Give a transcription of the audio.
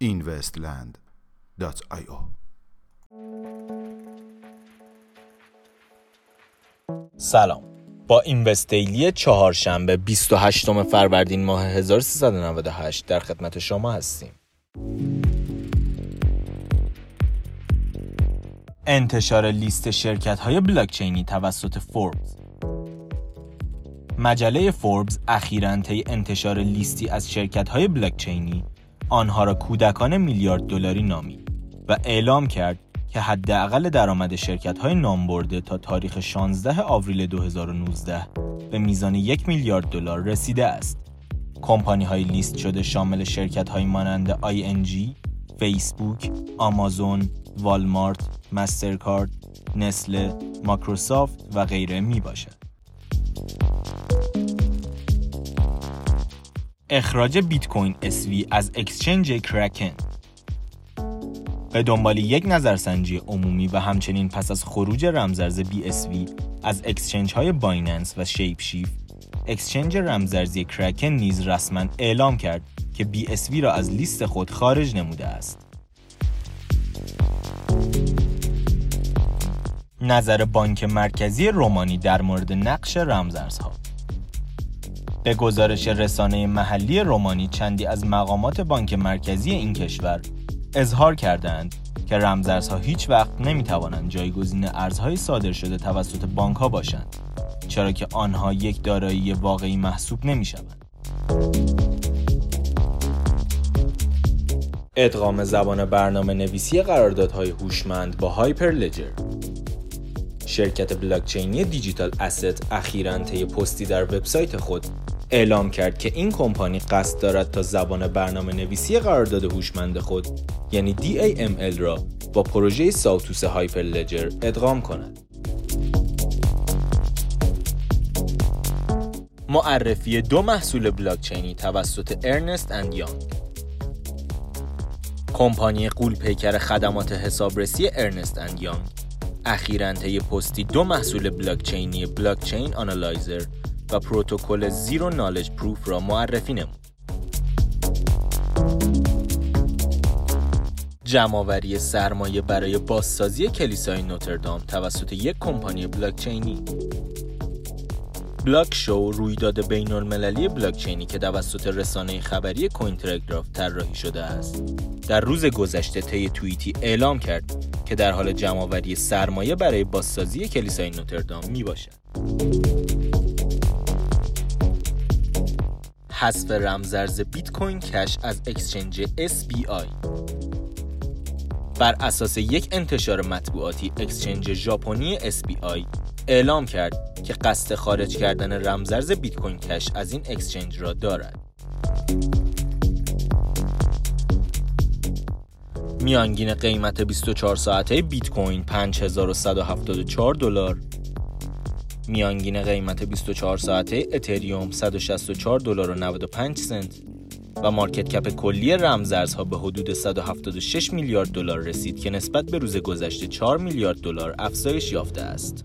investland.io سلام. با اینوستیلی چهارشنبه 28 فروردین ماه 1398 در خدمت شما هستیم. انتشار لیست شرکت های بلاکچینی توسط فوربس مجله فوربس اخیراً طی انتشار لیستی از شرکت های بلاکچینی آنها را کودکان میلیارد دلاری نامید و اعلام کرد که حداقل درآمد شرکت های نامبرده تا تاریخ 16 آوریل 2019 به میزان یک میلیارد دلار رسیده است. کمپانی های لیست شده شامل شرکت های مانند ING، فیسبوک، آمازون، والمارت، مسترکارد، نسله، ماکروسافت و غیره می باشد. اخراج بیت کوین SV از exchange Kraken به دنبال یک نظرسنجی عمومی و همچنین پس از خروج رمزرز BSV از exchange های Binance و ShapeShift exchange رمزارزی Kraken نیز رسما اعلام کرد که BSV را از لیست خود خارج نموده است. نظر بانک مرکزی رومانی در مورد نقش رمزارزها به گزارش رسانه محلی رومانی چندی از مقامات بانک مرکزی این کشور اظهار کردند که رمزارزها هیچ وقت نمی توانند جایگزین ارزهای صادر شده توسط بانک ها باشند چرا که آنها یک دارایی واقعی محسوب نمی شوند. ادغام زبان برنامه نویسی قراردادهای هوشمند با هایپر لجر شرکت بلاکچینی Digital Asset اخیراً طی پستی در وبسایت خود اعلام کرد که این کمپانی قصد دارد تا زبان برنامه نویسی قرارداد هوشمند خود یعنی DAML را با پروژه Sawtooth Hyperledger ادغام کند. معرفی دو محصول بلاکچینی توسط Ernst & Young کمپانی غول پیکر خدمات حسابرسی Ernst & Young اخیراً طی پستی دو محصول بلاکچینی بلاکچین آنالایزر و پروتکل زیرو نالج پروف را معرفی نمود. جمعآوری سرمایه برای بازسازی کلیسای نوتردام توسط یک کمپانی بلاکچینی بلاک شو رویداد بین المللی بلاکچینی که توسط رسانه خبری کوین تلگراف طراحی شده است در روز گذشته طی توییتی اعلام کرد که در حال جمعآوری سرمایه برای بازسازی کلیسای نوتردام می باشد. حذف رمزارز بیت کوین کش از exchange SBI بر اساس یک انتشار مطبوعاتی exchange ژاپنی SBI اعلام کرد که قصد خارج کردن رمزارز بیت کوین کش از این exchange را دارد. میانگین قیمت 24 ساعته بیت کوین 5174 دلار میانگین قیمت 24 ساعته اتریوم 164 دلار و 95 سنت و مارکت کپ کلی رمزارزها به حدود 176 میلیارد دلار رسید که نسبت به روز گذشته 4 میلیارد دلار افزایش یافته است.